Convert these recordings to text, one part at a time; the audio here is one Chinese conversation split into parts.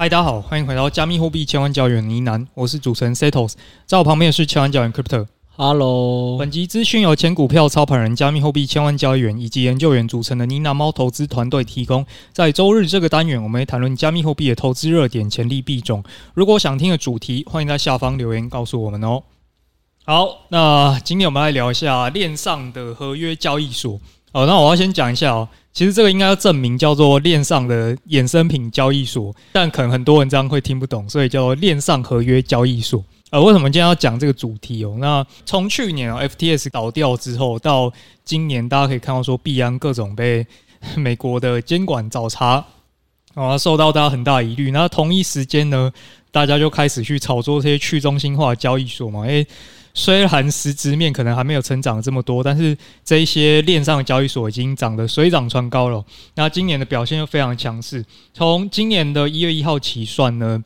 嗨，大家好，欢迎回到加密货币千万交易员呢喃，我是主持人 Setos，在我旁边的是千万交易员 Crypto。Hello，本集资讯由前股票操盘人、加密货币千万交易员以及研究员组成的呢喃猫投资团队提供。在周日这个单元，我们会谈论加密货币的投资热点、潜力币种。如果想听的主题，欢迎在下方留言告诉我们哦。好，那今天我们来聊一下链上的合约交易所。哦，那我要先讲一下哦。其实这个应该要证明叫做链上的衍生品交易所，但可能很多文章会听不懂，所以叫做链上合约交易所。呃，为什么今天要讲这个主题哦？那从去年 FTS 倒掉之后，到今年，大家可以看到说币安各种被美国的监管找茬，啊，受到大家很大疑虑。那同一时间呢，大家就开始去炒作这些去中心化交易所嘛，因为。虽然实质面可能还没有成长这么多，但是这一些链上的交易所已经涨得水涨船高了。那今年的表现又非常强势，从今年的一月一号起算呢。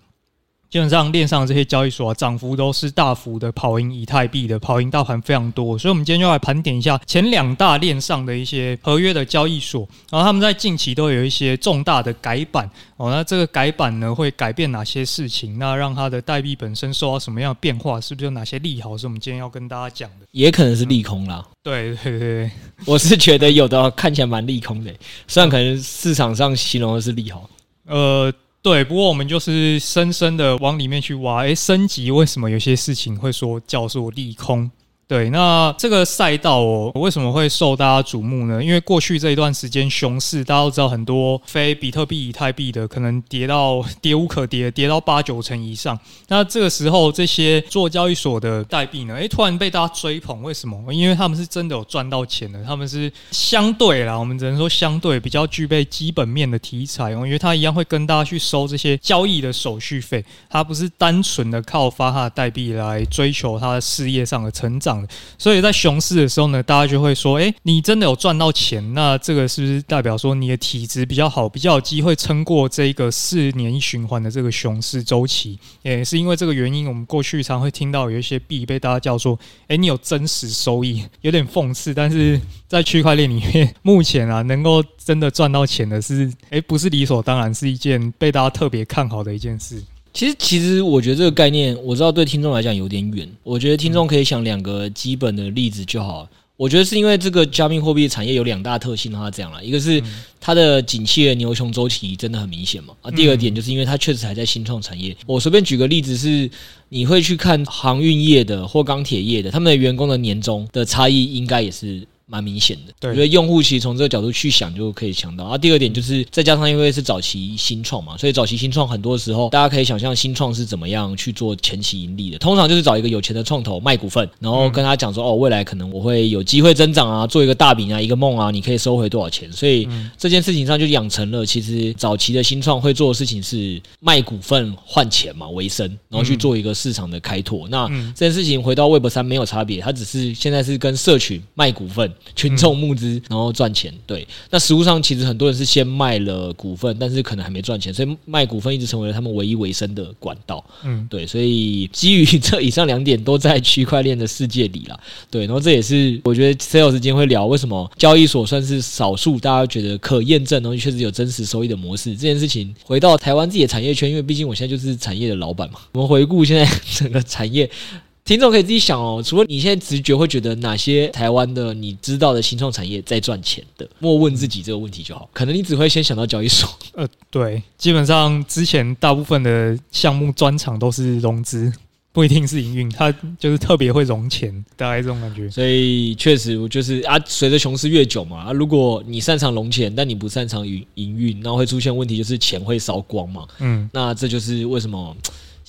基本上链上这些交易所啊，涨幅都是大幅的跑赢以太币的，跑赢大盘非常多。所以，我们今天就来盘点一下前两大链上的一些合约的交易所，然后他们在近期都有一些重大的改版哦。那这个改版呢，会改变哪些事情？那让它的代币本身受到什么样的变化？是不是有哪些利好？是我们今天要跟大家讲的？也可能是利空啦。嗯、对对对，我是觉得有的看起来蛮利空的，虽然可能市场上形容的是利好。呃。对，不过我们就是深深的往里面去挖，诶，升级为什么有些事情会说叫做利空？对，那这个赛道哦，为什么会受大家瞩目呢？因为过去这一段时间熊市，大家都知道很多非比特币、以太币的可能跌到 跌无可跌，跌到八九成以上。那这个时候，这些做交易所的代币呢，诶，突然被大家追捧，为什么？因为他们是真的有赚到钱的，他们是相对啦，我们只能说相对比较具备基本面的题材哦，因为他一样会跟大家去收这些交易的手续费，他不是单纯的靠发他的代币来追求他的事业上的成长。所以在熊市的时候呢，大家就会说：“诶，你真的有赚到钱？那这个是不是代表说你的体质比较好，比较有机会撑过这个四年一循环的这个熊市周期？”也是因为这个原因，我们过去常会听到有一些币被大家叫做：“诶，你有真实收益。”有点讽刺，但是在区块链里面，目前啊，能够真的赚到钱的是，诶，不是理所当然，是一件被大家特别看好的一件事。其实，其实我觉得这个概念，我知道对听众来讲有点远。我觉得听众可以想两个基本的例子就好。我觉得是因为这个加密货币产业有两大特性的话，这样了，一个是它的景气的牛熊周期真的很明显嘛。啊，第二点就是因为它确实还在新创产业。我随便举个例子是，你会去看航运业的或钢铁业的，他们的员工的年终的差异应该也是。蛮明显的，对，因为用户其实从这个角度去想就可以想到。啊，第二点就是再加上因为是早期新创嘛，所以早期新创很多时候大家可以想象新创是怎么样去做前期盈利的。通常就是找一个有钱的创投卖股份，然后跟他讲说哦，未来可能我会有机会增长啊，做一个大饼啊，一个梦啊，你可以收回多少钱。所以这件事情上就养成了，其实早期的新创会做的事情是卖股份换钱嘛为生，然后去做一个市场的开拓。那这件事情回到 Web 三没有差别，它只是现在是跟社群卖股份。群众募资，然后赚钱。对，那实物上其实很多人是先卖了股份，但是可能还没赚钱，所以卖股份一直成为了他们唯一维生的管道。嗯，对，所以基于这以上两点都在区块链的世界里了。对，然后这也是我觉得 Sales 今天会聊为什么交易所算是少数大家觉得可验证，然后确实有真实收益的模式。这件事情回到台湾自己的产业圈，因为毕竟我现在就是产业的老板嘛。我们回顾现在整个产业。听众可以自己想哦，除了你现在直觉会觉得哪些台湾的你知道的新创产业在赚钱的，莫问自己这个问题就好。可能你只会先想到交易所。呃，对，基本上之前大部分的项目专场都是融资，不一定是营运，它就是特别会融钱，大概这种感觉。所以确实，我就是啊，随着熊市越久嘛，啊，如果你擅长融钱，但你不擅长营营运，那会出现问题，就是钱会烧光嘛。嗯，那这就是为什么。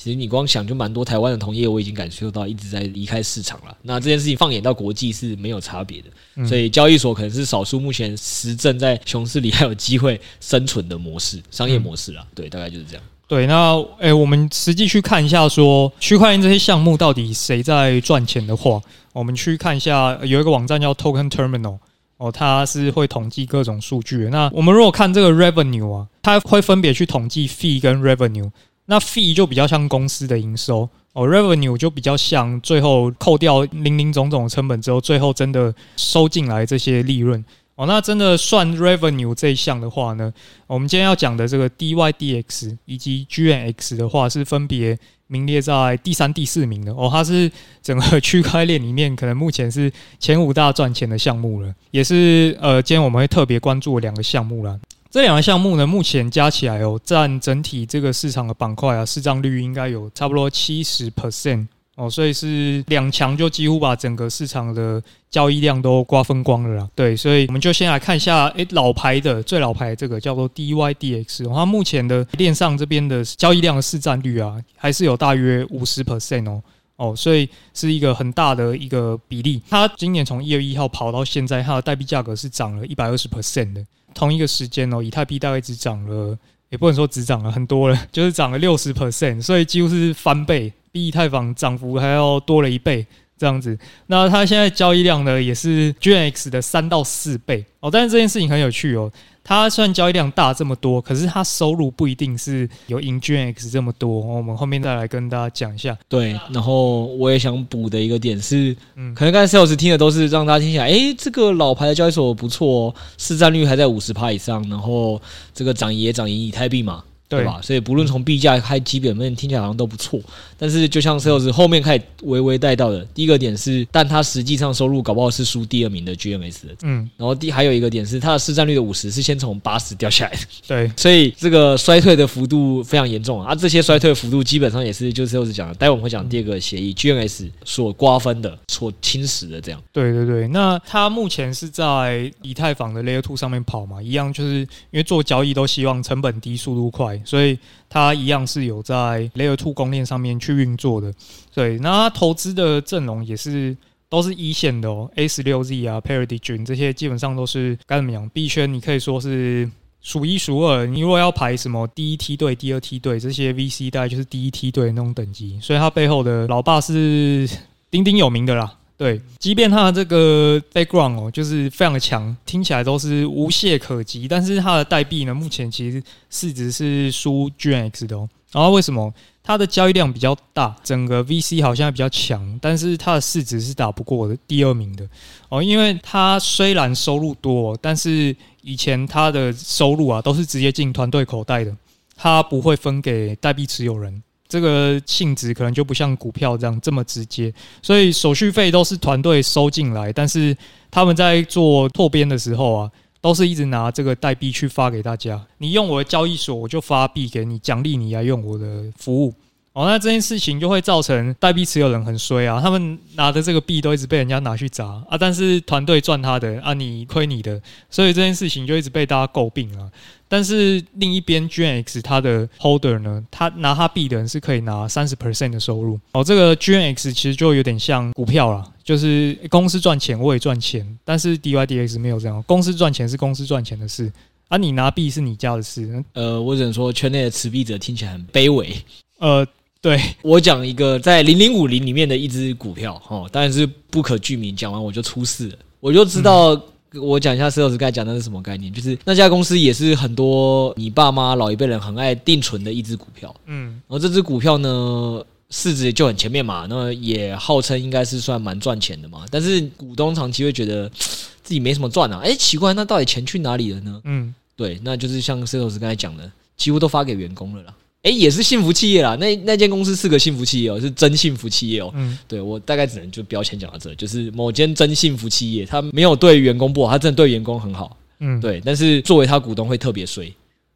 其实你光想就蛮多台湾的同业，我已经感受到一直在离开市场了。那这件事情放眼到国际是没有差别的，所以交易所可能是少数目前实证在熊市里还有机会生存的模式，商业模式啦。对，大概就是这样。对，那诶、欸，我们实际去看一下，说区块链这些项目到底谁在赚钱的话，我们去看一下，有一个网站叫 Token Terminal 哦，它是会统计各种数据。那我们如果看这个 Revenue 啊，它会分别去统计 Fee 跟 Revenue。那 fee 就比较像公司的营收哦，revenue 就比较像最后扣掉零零总总的成本之后，最后真的收进来这些利润哦，那真的算 revenue 这一项的话呢，我们今天要讲的这个 DYDX 以及 GnX 的话，是分别名列在第三、第四名的哦。它是整个区块链里面可能目前是前五大赚钱的项目了，也是呃，今天我们会特别关注的两个项目啦。这两个项目呢，目前加起来哦，占整体这个市场的板块啊，市占率应该有差不多七十 percent。哦，所以是两强就几乎把整个市场的交易量都瓜分光了啦。对，所以我们就先来看一下，诶，老牌的最老牌的这个叫做 DYDX，它目前的链上这边的交易量的市占率啊，还是有大约五十 percent 哦。哦，所以是一个很大的一个比例。它今年从一月一号跑到现在，它的代币价格是涨了一百二十 percent 的。同一个时间哦，以太币大概只涨了，也不能说只涨了很多了，就是涨了六十 percent，所以几乎是翻倍。比以太坊涨幅还要多了一倍，这样子。那它现在交易量呢，也是 GNX 的三到四倍哦。但是这件事情很有趣哦。它虽然交易量大这么多，可是它收入不一定是有赢 GNX 这么多。我们后面再来跟大家讲一下。对，然后我也想补的一个点是，嗯，可能刚才 Sales 听的都是让大家听起来，诶，这个老牌的交易所不错哦，市占率还在五十趴以上，然后这个涨也涨赢以太币嘛。对。吧？所以不论从币价还基本面听起来好像都不错，但是就像 Sales 后面开始微微带到的，第一个点是，但它实际上收入搞不好是输第二名的 GMS 的，嗯，然后第还有一个点是，它的市占率的五十是先从八十掉下来的，对，所以这个衰退的幅度非常严重啊，这些衰退的幅度基本上也是就是 Sales 讲的，待会我们会讲第二个协议 GMS 所瓜分的、所侵蚀的这样。对对对，那它目前是在以太坊的 Layer Two 上面跑嘛，一样就是因为做交易都希望成本低、速度快。所以它一样是有在 Layer Two 公链上面去运作的，对。那投资的阵容也是都是一线的哦，A 十六 Z 啊，Paradigm 这些基本上都是该怎么讲？币圈你可以说是数一数二。你如果要排什么第一梯队、第二梯队，这些 VC 大概就是第一梯队那种等级，所以它背后的老爸是鼎鼎有名的啦。对，即便它的这个 background 哦，就是非常的强，听起来都是无懈可击。但是它的代币呢，目前其实市值是输 GMX 的哦。然后为什么？它的交易量比较大，整个 VC 好像比较强，但是它的市值是打不过的第二名的哦。因为它虽然收入多，但是以前它的收入啊都是直接进团队口袋的，它不会分给代币持有人。这个性质可能就不像股票这样这么直接，所以手续费都是团队收进来，但是他们在做拓编的时候啊，都是一直拿这个代币去发给大家。你用我的交易所，我就发币给你，奖励你来用我的服务。哦，那这件事情就会造成代币持有人很衰啊，他们拿的这个币都一直被人家拿去砸啊，但是团队赚他的啊，你亏你的，所以这件事情就一直被大家诟病啊。但是另一边 GNX 它的 holder 呢，他拿它币的人是可以拿三十 percent 的收入。哦，这个 GNX 其实就有点像股票啦，就是公司赚钱我也赚钱，但是 DYDX 没有这样，公司赚钱是公司赚钱的事，啊，你拿币是你家的事。呃，我只能说圈内的持币者听起来很卑微，呃。对，我讲一个在零零五零里面的一只股票，哦，当然是不可具名。讲完我就出事了，我就知道。我讲一下石老师该讲的是什么概念，就是那家公司也是很多你爸妈老一辈人很爱定存的一只股票。嗯，然后这只股票呢，市值就很前面嘛，那也号称应该是算蛮赚钱的嘛。但是股东长期会觉得自己没什么赚啊，哎，奇怪，那到底钱去哪里了呢？嗯，对，那就是像石老师刚才讲的，几乎都发给员工了啦。哎，也是幸福企业啦。那那间公司是个幸福企业哦，是真幸福企业哦。嗯，对，我大概只能就标签讲到这，就是某间真幸福企业，他没有对员工不好，他真的对员工很好。嗯，对，但是作为他股东会特别衰。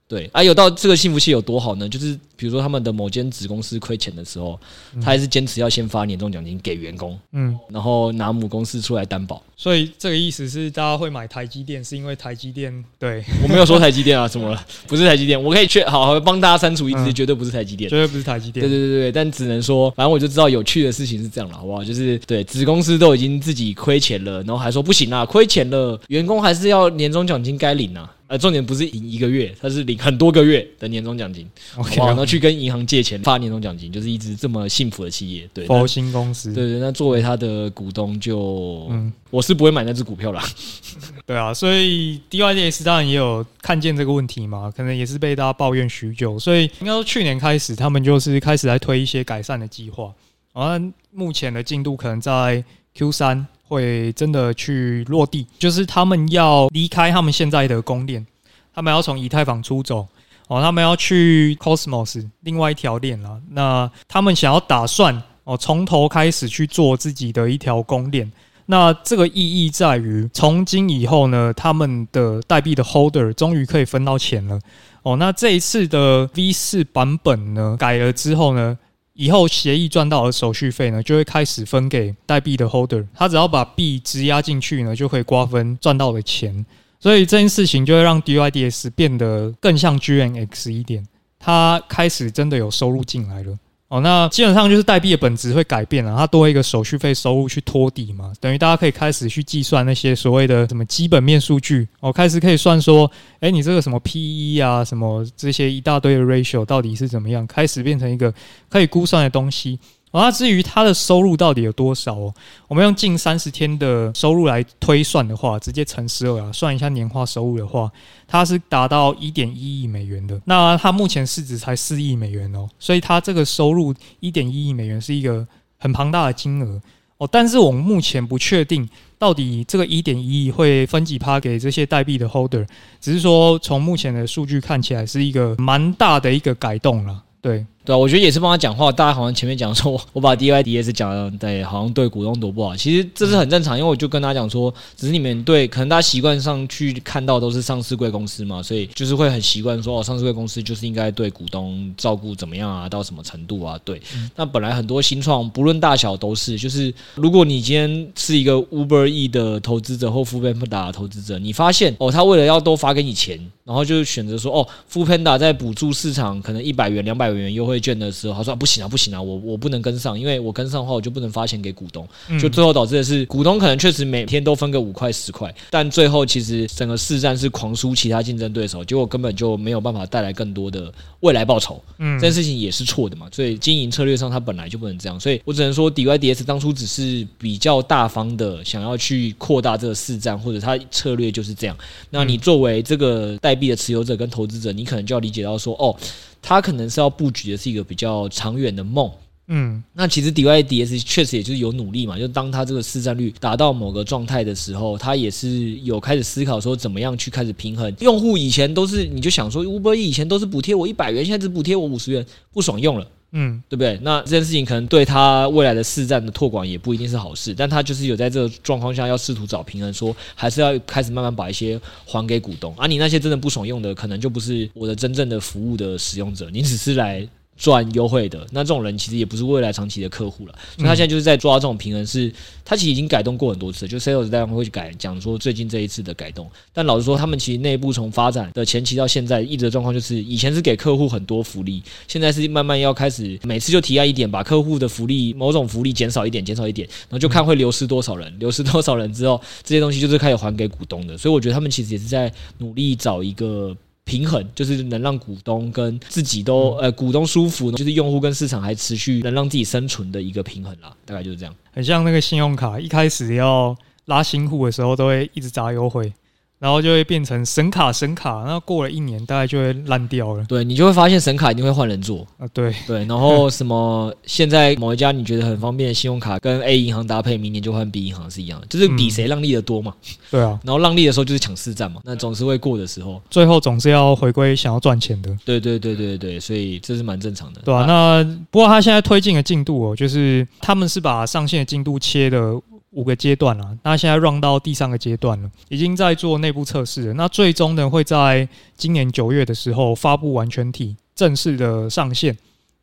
对，啊，有到这个幸福期有多好呢？就是比如说他们的某间子公司亏钱的时候，他还是坚持要先发年终奖金给员工，嗯，然后拿母公司出来担保。所以这个意思是，大家会买台积电，是因为台积电？对，我没有说台积电啊，怎么了？不是台积电，我可以确好好帮大家删除一次，绝对不是台积电，绝对不是台积电。对对对对，但只能说，反正我就知道有趣的事情是这样了，好不好？就是对子公司都已经自己亏钱了，然后还说不行啊，亏钱了，员工还是要年终奖金该领啊。呃，重点不是领一个月，他是领很多个月的年终奖金然后去跟银行借钱发年终奖金，就是一直这么幸福的企业，对，佛心公司，对对，那作为他的股东就，嗯，我是不会买那只股票啦。对啊，所以 DYDS 当然也有看见这个问题嘛，可能也是被大家抱怨许久，所以应该说去年开始，他们就是开始来推一些改善的计划，啊目前的进度可能在 Q 三。会真的去落地，就是他们要离开他们现在的公链，他们要从以太坊出走哦，他们要去 Cosmos 另外一条链了。那他们想要打算哦，从头开始去做自己的一条公链。那这个意义在于，从今以后呢，他们的代币的 Holder 终于可以分到钱了哦。那这一次的 V 四版本呢，改了之后呢，以后协议赚到的手续费呢，就会开始分给代币的 Holder，他只要把币质押进去呢，就可以瓜分赚到的钱。所以这件事情就会让 DYDS 变得更像 GNX 一点，它开始真的有收入进来了。哦，那基本上就是代币的本质会改变了，它多一个手续费收入去托底嘛，等于大家可以开始去计算那些所谓的什么基本面数据，哦，开始可以算说，诶，你这个什么 PE 啊，什么这些一大堆的 ratio 到底是怎么样，开始变成一个可以估算的东西。而、至于他的收入到底有多少哦？我们用近三十天的收入来推算的话，直接乘十二啊，算一下年化收入的话，它是达到一点一亿美元的。那它目前市值才四亿美元哦，所以它这个收入一点一亿美元是一个很庞大的金额哦。但是我们目前不确定到底这个一点一亿会分几趴给这些代币的 holder，只是说从目前的数据看起来是一个蛮大的一个改动了，对。对，我觉得也是帮他讲话。大家好像前面讲说，我把 DYDS 讲的对，好像对股东多不好。其实这是很正常，因为我就跟他讲说，只是你们对，可能大家习惯上去看到都是上市贵公司嘛，所以就是会很习惯说，哦，上市贵公司就是应该对股东照顾怎么样啊，到什么程度啊？对。那本来很多新创，不论大小都是，就是如果你今天是一个 Uber E 的投资者或的投资者，你发现哦，他为了要多发给你钱，然后就选择说，哦，Foodpanda 在补助市场可能一百元、两百元优惠。券的时候，他说、啊、不行啊，不行啊，我我不能跟上，因为我跟上的话，我就不能发钱给股东，就最后导致的是，股东可能确实每天都分个五块十块，但最后其实整个市占是狂输其他竞争对手，结果根本就没有办法带来更多的未来报酬。嗯，这件事情也是错的嘛，所以经营策略上他本来就不能这样，所以我只能说，DYDS 当初只是比较大方的想要去扩大这个市占，或者他策略就是这样。那你作为这个代币的持有者跟投资者，你可能就要理解到说，哦。他可能是要布局的是一个比较长远的梦，嗯，那其实 DYDS 确实也就是有努力嘛，就当他这个市占率达到某个状态的时候，他也是有开始思考说怎么样去开始平衡用户。以前都是你就想说，Uber 以前都是补贴我一百元，现在只补贴我五十元，不爽用了。嗯，对不对？那这件事情可能对他未来的市占的拓广也不一定是好事，但他就是有在这个状况下要试图找平衡，说还是要开始慢慢把一些还给股东。而、啊、你那些真的不爽用的，可能就不是我的真正的服务的使用者，你只是来。赚优惠的那这种人其实也不是未来长期的客户了，所以他现在就是在抓这种平衡是，他其实已经改动过很多次，就 Sales 大家会去改讲说最近这一次的改动，但老实说，他们其实内部从发展的前期到现在一直的状况就是，以前是给客户很多福利，现在是慢慢要开始每次就提案一点，把客户的福利某种福利减少一点，减少一点，然后就看会流失多少人，流失多少人之后，这些东西就是开始还给股东的，所以我觉得他们其实也是在努力找一个。平衡就是能让股东跟自己都呃股东舒服，就是用户跟市场还持续能让自己生存的一个平衡啦，大概就是这样。很像那个信用卡一开始要拉新户的时候，都会一直砸优惠。然后就会变成神卡，神卡，那过了一年，大概就会烂掉了。对，你就会发现神卡一定会换人做啊。对对，然后什么现在某一家你觉得很方便的信用卡跟 A 银行搭配，明年就换 B 银行是一样的，就是比谁让利的多嘛。对啊，然后让利的时候就是抢市占嘛，那总是会过的时候，最后总是要回归想要赚钱的。对对对对对，所以这是蛮正常的。对啊，那不过他现在推进的进度哦，就是他们是把上线的进度切的。五个阶段了，那现在 run 到第三个阶段了，已经在做内部测试了。那最终呢，会在今年九月的时候发布完全体正式的上线。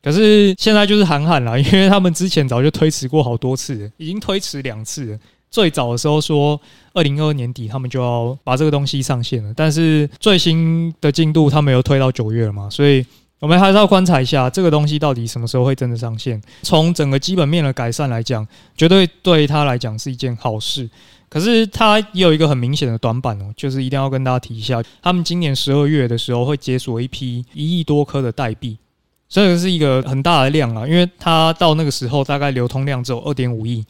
可是现在就是喊喊了，因为他们之前早就推迟过好多次，已经推迟两次了。最早的时候说二零二二年底他们就要把这个东西上线了，但是最新的进度他们又推到九月了嘛，所以。我们还是要观察一下这个东西到底什么时候会真的上线。从整个基本面的改善来讲，绝对对他来讲是一件好事。可是它也有一个很明显的短板哦，就是一定要跟大家提一下，他们今年十二月的时候会解锁一批一亿多颗的代币，这个是一个很大的量啊，因为它到那个时候大概流通量只有二点五亿，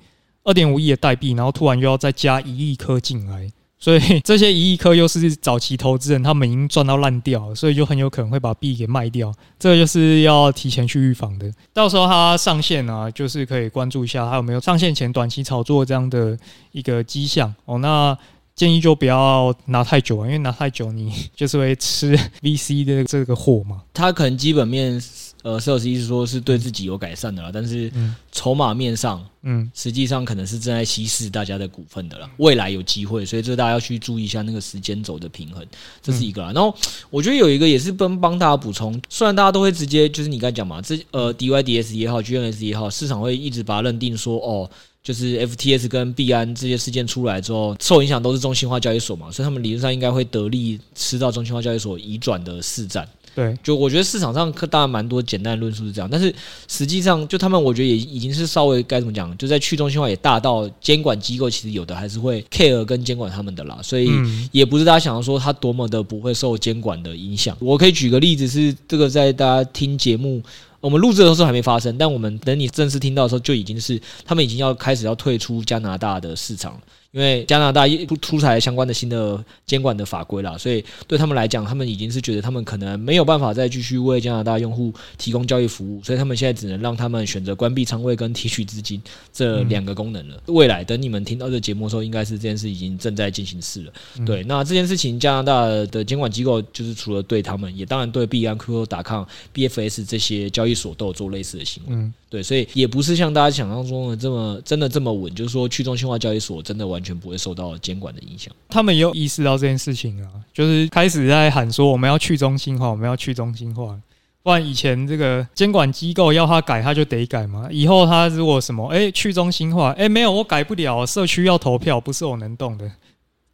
二点五亿的代币，然后突然又要再加一亿颗进来。所以 这些一亿颗又是早期投资人，他们已经赚到烂掉了，所以就很有可能会把币给卖掉。这个就是要提前去预防的。到时候它上线啊，就是可以关注一下它有没有上线前短期炒作这样的一个迹象哦。那建议就不要拿太久啊，因为拿太久你 就是会吃 VC 的这个货嘛。它可能基本面。呃，设计意思说是对自己有改善的啦，但是筹码面上，嗯，实际上可能是正在稀释大家的股份的啦。未来有机会，所以这大家要去注意一下那个时间轴的平衡，这是一个啦。然后我觉得有一个也是帮帮大家补充，虽然大家都会直接就是你刚才讲嘛，这呃 DYDS 也好，GNS 也好，市场会一直把它认定说哦，就是 FTS 跟币安这些事件出来之后，受影响都是中心化交易所嘛，所以他们理论上应该会得利吃到中心化交易所移转的市占。对，就我觉得市场上当然蛮多简单的论述是这样，但是实际上就他们我觉得也已经是稍微该怎么讲，就在去中心化也大到监管机构其实有的还是会 care 跟监管他们的啦，所以也不是大家想要说他多么的不会受监管的影响。我可以举个例子是这个在大家听节目，我们录制的时候还没发生，但我们等你正式听到的时候就已经是他们已经要开始要退出加拿大的市场了。因为加拿大出出台相关的新的监管的法规了，所以对他们来讲，他们已经是觉得他们可能没有办法再继续为加拿大用户提供交易服务，所以他们现在只能让他们选择关闭仓位跟提取资金这两个功能了。未来等你们听到这个节目的时候，应该是这件事已经正在进行式了。对，那这件事情加拿大的监管机构就是除了对他们，也当然对币安、Crypto.com、BFS 这些交易所都有做类似的行为。对，所以也不是像大家想象中的这么真的这么稳，就是说去中心化交易所真的完全不会受到监管的影响。他们也有意识到这件事情啊，就是开始在喊说我们要去中心化，我们要去中心化，不然以前这个监管机构要他改，他就得改嘛。以后他如果什么哎去中心化，哎没有我改不了，社区要投票，不是我能动的。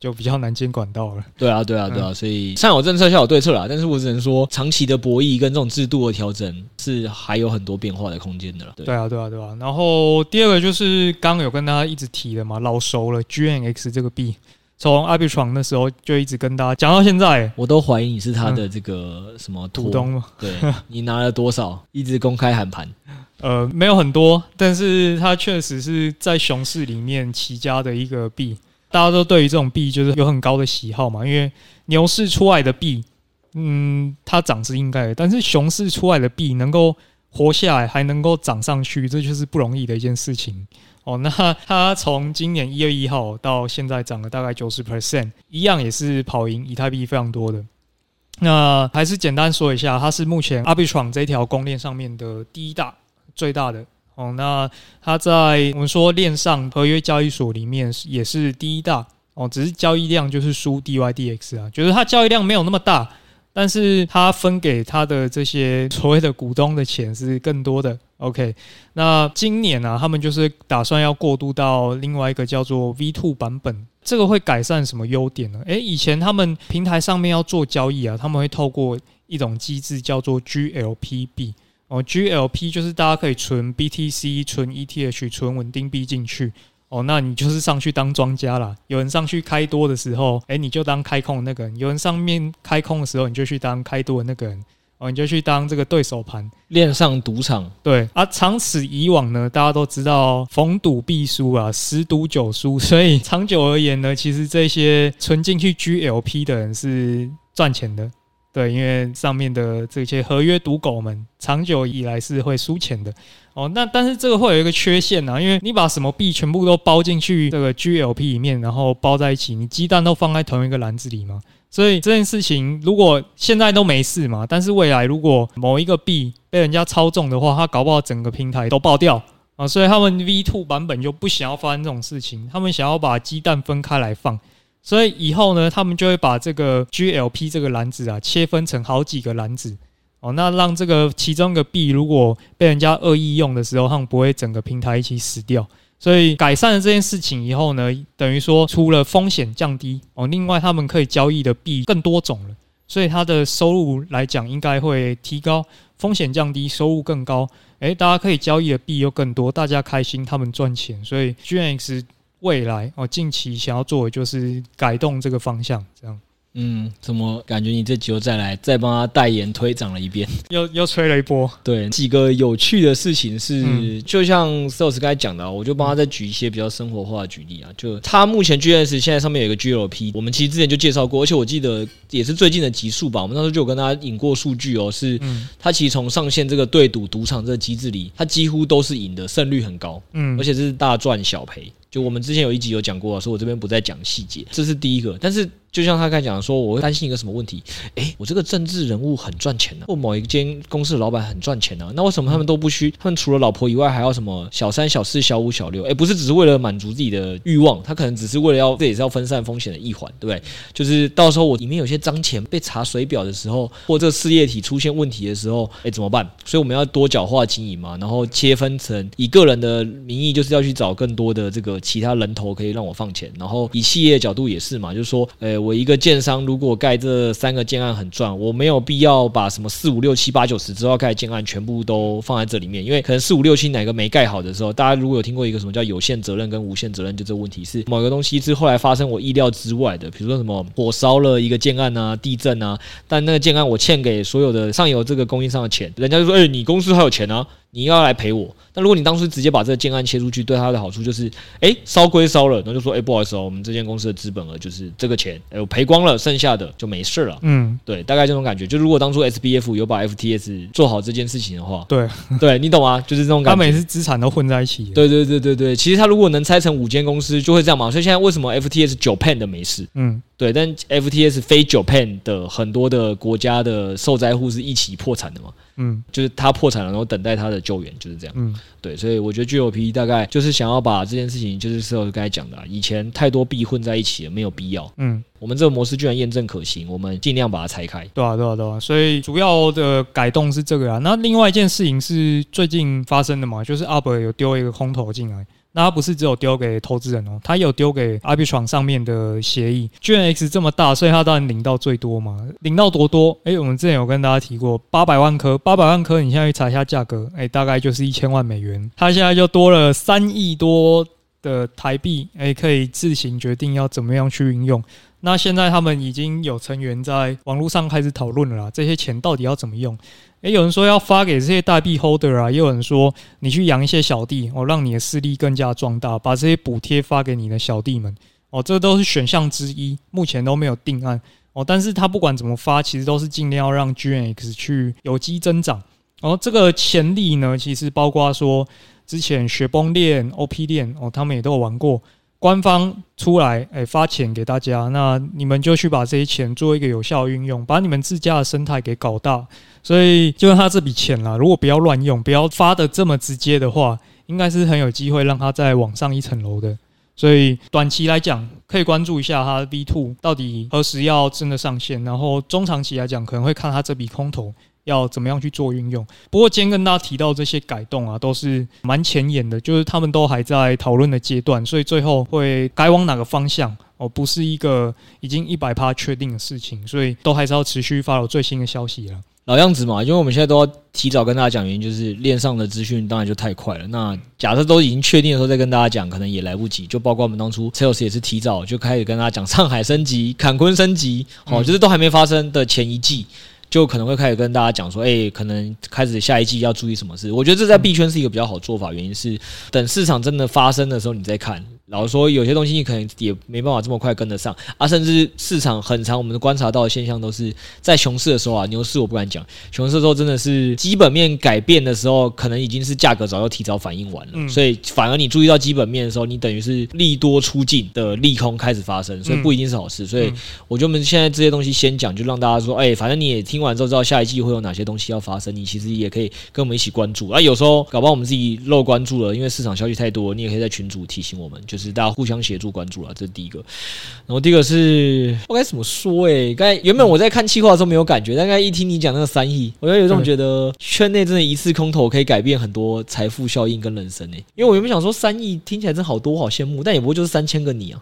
就比较难监管到了。对啊，对啊，对啊，所以上有政策，下有对策啦。但是我只能说，长期的博弈跟这种制度的调整是还有很多变化的空间的啦。对啊，对啊，对啊。然后第二个就是刚刚有跟大家一直提的嘛，老熟了，GNX 这个币，从 Arbitrum 那时候就一直跟大家讲到现在，我都怀疑你是他的这个什么股东吗？对，你拿了多少？一直公开喊盘？呃，没有很多，但是它确实是在熊市里面起家的一个币。大家都对于这种币就是有很高的喜好嘛，因为牛市出来的币，嗯，它涨是应该的，但是熊市出来的币能够活下来，还能够涨上去，这就是不容易的一件事情哦。那它从今年一月一号到现在涨了大概九十 percent，一样也是跑赢以太币非常多的。那还是简单说一下，它是目前 Arbitrum 这条公链上面的第一大、最大的。哦，那它在我们说链上合约交易所里面也是第一大哦，只是交易量就是输 DYDX 啊，就是它交易量没有那么大，但是它分给它的这些所谓的股东的钱是更多的。OK，那今年呢、啊，他们就是打算要过渡到另外一个叫做 V2 版本，这个会改善什么优点呢？诶，以前他们平台上面要做交易啊，他们会透过一种机制叫做 GLPB。哦，GLP 就是大家可以存 BTC、存 ETH、存稳定币进去。哦，那你就是上去当庄家啦。有人上去开多的时候，诶，你就当开空的那个人；有人上面开空的时候，你就去当开多的那个人。哦，你就去当这个对手盘，恋上赌场。对啊，长此以往呢，大家都知道逢赌必输啊，十赌九输。所以长久而言呢，其实这些存进去 GLP 的人是赚钱的。对，因为上面的这些合约赌狗们，长久以来是会输钱的哦。那但是这个会有一个缺陷啊，因为你把什么币全部都包进去这个 GLP 里面，然后包在一起，你鸡蛋都放在同一个篮子里嘛。所以这件事情如果现在都没事嘛，但是未来如果某一个币被人家操纵的话，它搞不好整个平台都爆掉啊。所以他们 V2 版本就不想要发生这种事情，他们想要把鸡蛋分开来放。所以以后呢，他们就会把这个 GLP 这个篮子啊，切分成好几个篮子哦，那让这个其中一个币如果被人家恶意用的时候，他们不会整个平台一起死掉。所以改善了这件事情以后呢，等于说除了风险降低哦，另外他们可以交易的币更多种了，所以它的收入来讲应该会提高，风险降低，收入更高。诶，大家可以交易的币又更多，大家开心，他们赚钱，所以 GNX。未来哦，近期想要做的就是改动这个方向，这样。嗯，怎么感觉你这集又再来再帮他代言推涨了一遍，又又吹了一波？对，几个有趣的事情是，嗯、就像 Sales 刚才讲的，我就帮他再举一些比较生活化的举例啊。就他目前 GNS 现在上面有一个 GLP，我们其实之前就介绍过，而且我记得也是最近的集数吧。我们当时就有跟大家引过数据哦，是他其实从上线这个对赌赌场这个机制里，他几乎都是赢的，胜率很高，嗯，而且这是大赚小赔。就我们之前有一集有讲过，所以我这边不再讲细节，这是第一个，但是。就像他刚才讲的说，我会担心一个什么问题？诶，我这个政治人物很赚钱呢、或某一间公司的老板很赚钱呢、那为什么他们都不需？他们除了老婆以外，还要什么小三、小四、小五、小六？诶，不是只是为了满足自己的欲望，他可能只是为了要，这也是要分散风险的一环，对不对？就是到时候我里面有些脏钱被查水表的时候，或这事业体出现问题的时候，诶，怎么办？所以我们要多角化经营嘛，然后切分成以个人的名义，就是要去找更多的这个其他人头可以让我放钱，然后以企业角度也是嘛，就是说，诶，我一个建商。如果盖这三个建案很赚，我没有必要把什么四五六七八九十之后盖的建案全部都放在这里面，因为可能四五六七哪个没盖好的时候，大家如果有听过一个什么叫有限责任跟无限责任，就这个问题是某个东西是后来发生我意料之外的，比如说什么火烧了一个建案啊，地震啊，但那个建案我欠给所有的上游这个供应商的钱，人家就说，哎，你公司还有钱啊。你要来赔我，那如果你当初直接把这个建案切出去，对他的好处就是，哎，烧归烧了，那就说，哎，不好意思哦，我们这间公司的资本额就是这个钱，哎，我赔光了，剩下的就没事了。嗯，对，大概这种感觉。就如果当初 SBF 有把 FTS 做好这件事情的话，对，对你懂吗？就是这种感觉。他每次资产都混在一起。对对对对对，其实他如果能拆成五间公司，就会这样嘛。所以现在为什么 FTS Japan 的没事？嗯。对，但 FTS 非 Japan 的很多的国家的受灾户是一起破产的嘛？嗯，就是他破产了，然后等待他的救援，就是这样。嗯，对，所以我觉得 GOP 大概就是想要把这件事情，就是是我刚才讲的，以前太多币混在一起了，没有必要。嗯，我们这个模式居然验证可行，我们尽量把它拆开。对啊，对啊，对啊。所以主要的改动是这个啊。那另外一件事情是最近发生的嘛，就是 Arbor 有丢一个空投进来。那他不是只有丢给投资人哦，他有丢给 IP 床上面的协议。居然 x 这么大，所以他当然领到最多嘛。领到多多？诶，我们之前有跟大家提过，八百万颗，八百万颗，你现在去查一下价格，诶，大概就是一千万美元。它现在就多了三亿多的台币，诶，可以自行决定要怎么样去运用。那现在他们已经有成员在网络上开始讨论了啦，这些钱到底要怎么用？诶，有人说要发给这些代币 holder 啊，也有人说你去养一些小弟哦，让你的势力更加壮大，把这些补贴发给你的小弟们哦，这都是选项之一，目前都没有定案哦。但是他不管怎么发，其实都是尽量要让 GNX 去有机增长。哦，这个潜力呢，其实包括说之前雪崩链、OP 链哦，他们也都有玩过。官方出来，哎，发钱给大家，那你们就去把这些钱做一个有效运用，把你们自家的生态给搞大。所以，就他这笔钱啦，如果不要乱用，不要发的这么直接的话，应该是很有机会让他再往上一层楼的。所以，短期来讲，可以关注一下他的 V2 到底何时要真的上线，然后中长期来讲，可能会看他这笔空投。要怎么样去做运用？不过今天跟大家提到这些改动啊，都是蛮前沿的，就是他们都还在讨论的阶段，所以最后会改往哪个方向哦，不是一个已经一百趴确定的事情，所以都还是要持续发 w 最新的消息了。老样子嘛，因为我们现在都要提早跟大家讲，原因就是链上的资讯当然就太快了。那假设都已经确定的时候再跟大家讲，可能也来不及。就包括我们当初 Sales 也是提早就开始跟大家讲上海升级、坎昆升级，哦，就是都还没发生的前一季。就可能会开始跟大家讲说，哎，可能开始下一季要注意什么事。我觉得这在币圈是一个比较好做法，原因是等市场真的发生的时候，你再看。老实说，有些东西你可能也没办法这么快跟得上。啊，甚至市场很长，我们观察到的现象都是在熊市的时候啊，牛市我不敢讲，熊市的时候真的是基本面改变的时候，可能已经是价格早就提早反应完了，所以反而你注意到基本面的时候，你等于是利多出尽的利空开始发生，所以不一定是好事。所以我觉得我们现在这些东西先讲，就让大家说，哎，反正你也听完之后知道下一季会有哪些东西要发生，你其实也可以跟我们一起关注。啊。有时候搞不好我们自己漏关注了，因为市场消息太多，你也可以在群组提醒我们，就是大家互相协助。关注了，这是第一个。然后第二个是，我该怎么说？哎，刚才原本我在看气划的时候没有感觉，但刚才一听你讲那个三亿，我就有种觉得圈内真的一次空投可以改变很多财富效应跟人生诶。因为我原本想说三亿听起来真好多，好羡慕，但也不过就是三千个你啊，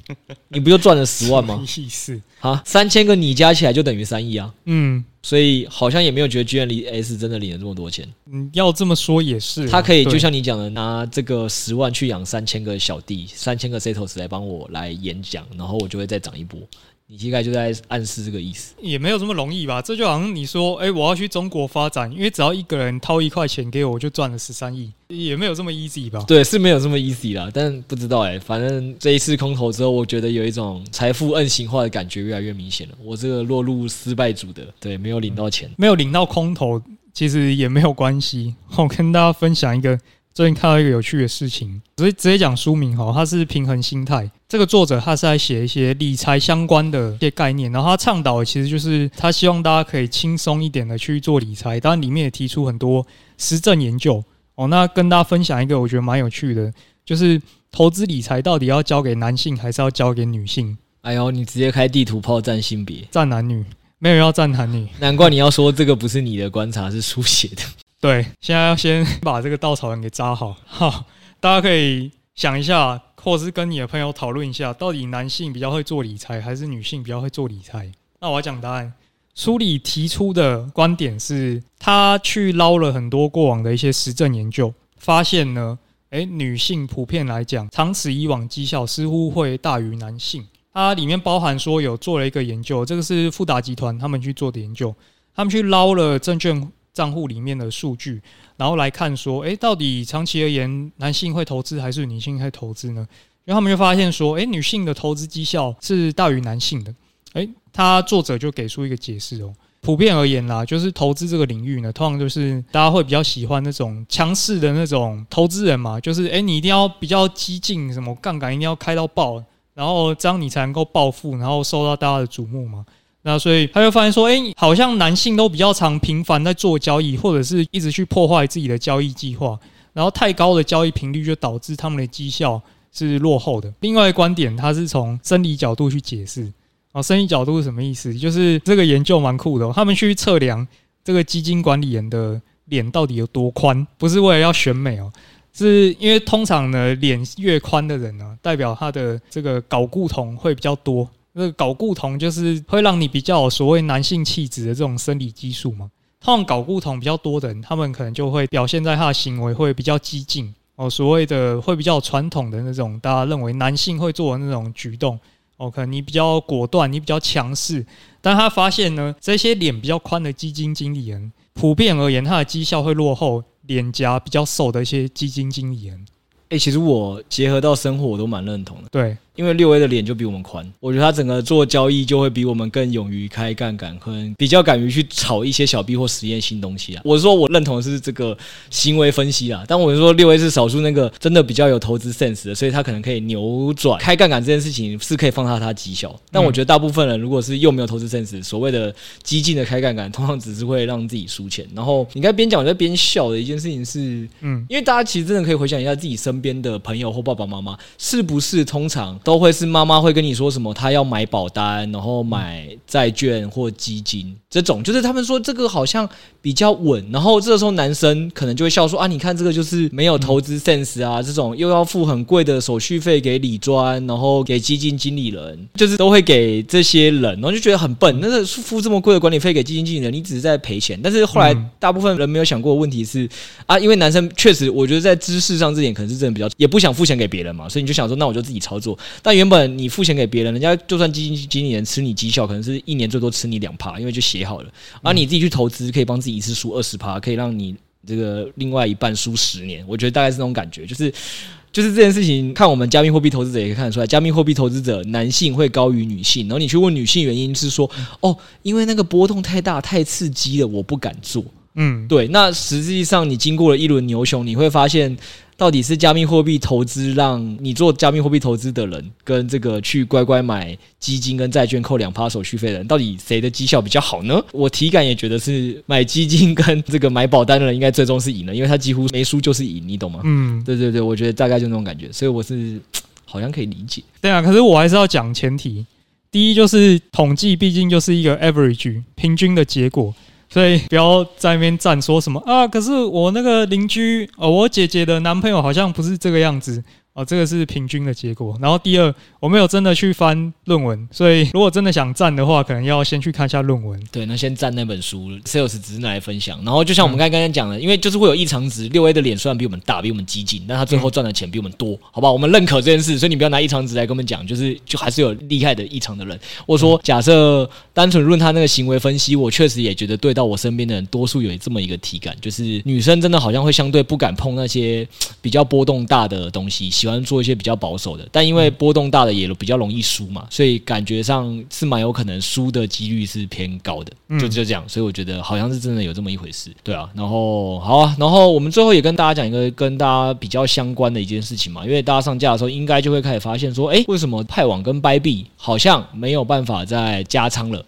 你不就赚了十万吗？意思啊，三千个你加起来就等于三亿啊。嗯。所以好像也没有觉得 GNS 真的领了这么多钱。嗯，要这么说也是。他可以就像你讲的，拿这个十万去养三千个小弟，三千个 Setos 来帮我来演讲，然后我就会再涨一波。你大概就在暗示这个意思，也没有这么容易吧？这就好像你说，哎、欸，我要去中国发展，因为只要一个人掏一块钱给我，我就赚了十三亿，也没有这么 easy 吧？对，是没有这么 easy 啦。但不知道哎、欸，反正这一次空投之后，我觉得有一种财富 N 型化的感觉越来越明显了。我这个落入失败组的，对，没有领到钱，嗯、没有领到空投，其实也没有关系。我跟大家分享一个。最近看到一个有趣的事情，直接直接讲书名哈，它是平衡心态。这个作者他是在写一些理财相关的一些概念，然后他倡导的其实就是他希望大家可以轻松一点的去做理财。当然里面也提出很多实证研究哦。那跟大家分享一个我觉得蛮有趣的，就是投资理财到底要交给男性还是要交给女性？哎呦，你直接开地图炮占性别，占男女，没有人要战男女。难怪你要说这个不是你的观察，是书写的。对，现在要先 把这个稻草人给扎好。好，大家可以想一下，或者是跟你的朋友讨论一下，到底男性比较会做理财，还是女性比较会做理财？那我要讲答案。书里提出的观点是，他去捞了很多过往的一些实证研究，发现呢，诶，女性普遍来讲，长此以往绩效似乎会大于男性。它里面包含说有做了一个研究，这个是富达集团他们去做的研究，他们去捞了证券。账户里面的数据，然后来看说，诶，到底长期而言，男性会投资还是女性会投资呢？然后他们就发现说，诶，女性的投资绩效是大于男性的。诶，他作者就给出一个解释哦。普遍而言啦，就是投资这个领域呢，通常就是大家会比较喜欢那种强势的那种投资人嘛，就是诶，你一定要比较激进，什么杠杆一定要开到爆，然后这样你才能够暴富，然后受到大家的瞩目嘛。那所以他就发现说，诶，好像男性都比较常频繁在做交易，或者是一直去破坏自己的交易计划，然后太高的交易频率就导致他们的绩效是落后的。另外一个观点，他是从生理角度去解释。啊，生理角度是什么意思？就是这个研究蛮酷的，他们去测量这个基金管理人的脸到底有多宽，不是为了要选美哦，是因为通常呢，脸越宽的人呢，代表他的这个睾固酮会比较多。这个睾固酮就是会让你比较有所谓男性气质的这种生理激素嘛。通常睾固酮比较多的人，他们可能就会表现在他的行为会比较激进哦，所谓的会比较传统的那种大家认为男性会做的那种举动哦，可能你比较果断，你比较强势。但他发现呢，这些脸比较宽的基金经理人，普遍而言，他的绩效会落后脸颊比较瘦的一些基金经理人。诶，其实我结合到生活，我都蛮认同的。对。因为六 A 的脸就比我们宽，我觉得他整个做交易就会比我们更勇于开杠杆，可能比较敢于去炒一些小币或实验新东西啊。我是说我认同的是这个行为分析啊，但我是说六 A 是少数那个真的比较有投资 sense 的，所以他可能可以扭转开杠杆这件事情是可以放大他绩效。但我觉得大部分人如果是又没有投资 sense，所谓的激进的开杠杆，通常只是会让自己输钱。然后你该边讲我在边笑的一件事情是，嗯，因为大家其实真的可以回想一下自己身边的朋友或爸爸妈妈，是不是通常都会是妈妈。会跟你说什么？他要买保单，然后买债券或基金，这种就是他们说这个好像比较稳。然后这个时候男生可能就会笑说啊，你看这个就是没有投资 sense 啊，这种又要付很贵的手续费给理专，然后给基金经理人，就是都会给这些人，然后就觉得很笨。那个付这么贵的管理费给基金经理人，你只是在赔钱。但是后来大部分人没有想过的问题是啊，因为男生确实我觉得在知识上这点可能是真的比较，也不想付钱给别人嘛，所以你就想说那我就自己操作。但原本你付钱给别人，人家就算基金经理人吃你绩效，可能是一年最多吃你两趴，因为就写好了。而你自己去投资，可以帮自己一次输二十趴，可以让你这个另外一半输十年。我觉得大概是那种感觉，就是 就是这件事情。看我们加密货币投资者也可以看得出来，加密货币投资者男性会高于女性。然后你去问女性原因，是说哦，因为那个波动太大，太刺激了，我不敢做。嗯，对。那实际上你经过了一轮牛熊，你会发现。到底是加密货币投资让你做加密货币投资的人，跟这个去乖乖买基金跟债券扣两趴手续费的人，到底谁的绩效比较好呢？我体感也觉得是买基金跟这个买保单的人应该最终是赢了，因为他几乎没输就是赢，你懂吗？嗯，对对对，我觉得大概就那种感觉，所以我是好像可以理解。对啊，可是我还是要讲前提，第一就是统计毕竟就是一个 average 平均的结果。所以不要在那边站说什么啊！可是我那个邻居哦，我姐姐的男朋友好像不是这个样子哦，这个是平均的结果。然后第二，我没有真的去翻论文，所以如果真的想赞的话，可能要先去看一下论文。对，那先赞那本书，Sales 只是拿来分享。然后就像我们刚刚讲的，因为就是会有异常值，六 A 的脸虽然比我们大，比我们激进，但他最后赚的钱比我们多，好不好？我们认可这件事，所以你不要拿异常值来跟我们讲，就是就还是有厉害的异常的人。我说，假设单纯论他那个行为分析，我确实也觉得对到我身边的人，多数有这么一个体感，就是女生真的好像会相对不敢碰那些比较波动大的东西。喜欢做一些比较保守的，但因为波动大的也比较容易输嘛，所以感觉上是蛮有可能输的几率是偏高的，就就这样。所以我觉得好像是真的有这么一回事，对啊。然后好啊，然后我们最后也跟大家讲一个跟大家比较相关的一件事情嘛，因为大家上架的时候应该就会开始发现说，哎，为什么派网跟 Bybit 好像没有办法再加仓了？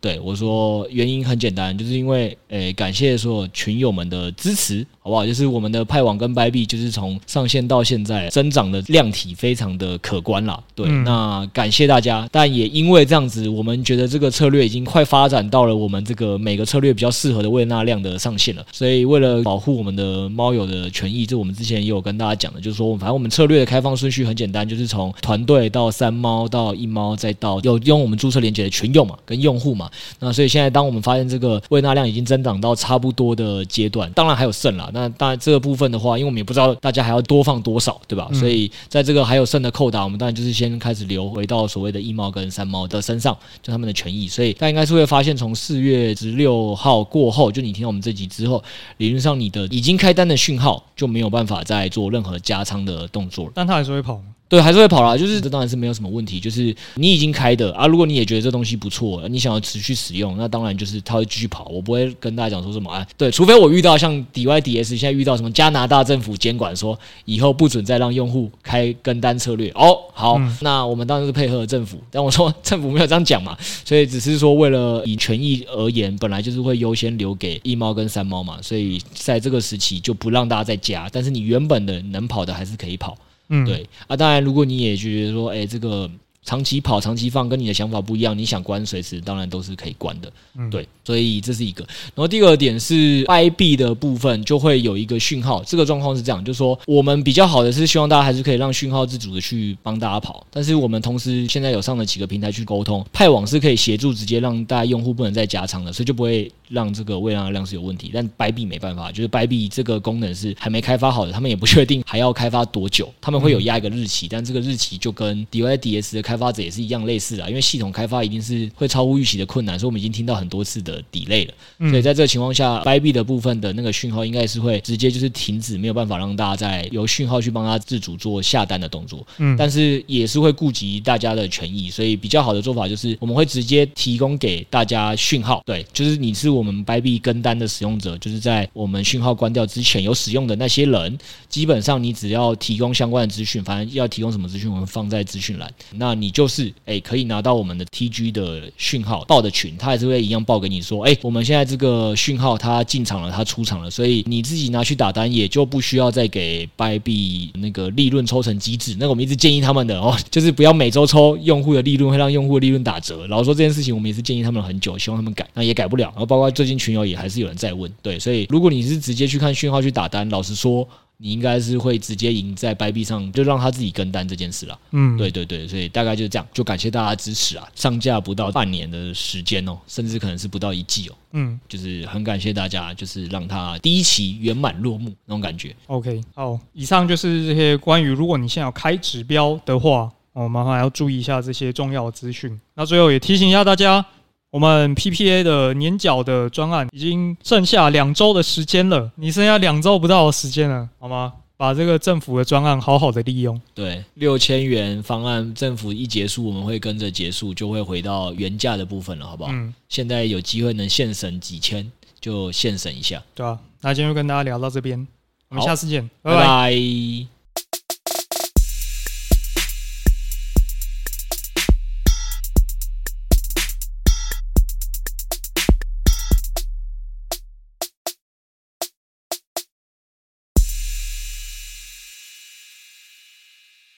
对我说，原因很简单，就是因为诶，感谢所有群友们的支持。好不好？就是我们的派网跟 Bybit，就是从上线到现在增长的量体非常的可观啦。对，嗯、那感谢大家。但也因为这样子，我们觉得这个策略已经快发展到了我们这个每个策略比较适合的喂纳量的上限了。所以为了保护我们的猫友的权益，这我们之前也有跟大家讲的，就是说，反正我们策略的开放顺序很简单，就是从团队到三猫到一猫，再到有用我们注册连接的群友嘛，跟用户嘛。那所以现在当我们发现这个胃纳量已经增长到差不多的阶段，当然还有剩啦。那当然，这个部分的话，因为我们也不知道大家还要多放多少，对吧？嗯、所以在这个还有剩的扣打，我们当然就是先开始流回到所谓的一猫跟三猫的身上，就他们的权益。所以大家应该是会发现，从四月十六号过后，就你听到我们这集之后，理论上你的已经开单的讯号就没有办法再做任何加仓的动作了。但它还是会跑。对，还是会跑啦，就是这当然是没有什么问题。就是你已经开的啊，如果你也觉得这东西不错，你想要持续使用，那当然就是它会继续跑。我不会跟大家讲说什么啊，对，除非我遇到像 DYDS 现在遇到什么加拿大政府监管说以后不准再让用户开跟单策略哦。好，嗯、那我们当然是配合政府，但我说政府没有这样讲嘛，所以只是说为了以权益而言，本来就是会优先留给一猫跟三猫嘛，所以在这个时期就不让大家再加，但是你原本的能跑的还是可以跑。嗯，对啊，当然，如果你也觉得说，哎，这个长期跑、长期放跟你的想法不一样，你想关随时，当然都是可以关的。嗯，对，所以这是一个。然后第二点是 Bybit 的部分就会有一个讯号，这个状况是这样，就是说我们比较好的是希望大家还是可以让讯号自主的去帮大家跑，但是我们同时现在有上了几个平台去沟通，派网是可以协助直接让大家用户不能再加仓的，所以就不会。让这个胃纳量是有问题，但 Bybit 没办法，就是 Bybit 这个功能是还没开发好的，他们也不确定还要开发多久，他们会有压一个日期，但这个日期就跟 DYDS 的开发者也是一样类似的，因为系统开发一定是会超乎预期的困难，所以我们已经听到很多次的 delay 了。所以在这个情况下，Bybit 的部分的那个讯号应该是会直接就是停止，没有办法让大家再由讯号去帮他自主做下单的动作。嗯，但是也是会顾及大家的权益，所以比较好的做法就是我们会直接提供给大家讯号，对，就是你是我们 Bybit 跟单的使用者，就是在我们讯号关掉之前有使用的那些人，基本上你只要提供相关的资讯，反正要提供什么资讯，我们放在资讯栏，那你就是诶、可以拿到我们的 TG 的讯号报的群，他还是会一样报给你说，诶、我们现在这个讯号它进场了，它出场了，所以你自己拿去打单也就不需要再给 bib 那个利润抽成机制。那我们一直建议他们的哦，就是不要每周抽用户的利润，会让用户的利润打折。然后说这件事情，我们也是建议他们很久，希望他们改，那也改不了。然后包括最近群友也还是有人在问，对，所以如果你是直接去看讯号去打单，老实说，你应该是会直接赢在 Bybit 上，就让他自己跟单这件事了。嗯，对对对，所以大概就是这样，就感谢大家支持啊！上架不到半年的时间哦，甚至可能是不到一季哦。嗯，就是很感谢大家，就是让他第一期圆满落幕那种感觉。OK，好，以上就是这些关于如果你现在要开指标的话，哦，麻烦要注意一下这些重要的资讯。那最后也提醒一下大家。我们 PPA 的年缴的专案已经剩下两周的时间了，你剩下两周不到的时间了，好吗？把这个政府的专案好好的利用。对，六千元方案，政府一结束，我们会跟着结束，就会回到原价的部分了，好不好？嗯。现在有机会能现省几千，就现省一下。对啊，那今天就跟大家聊到这边，我们下次见，拜拜。拜拜。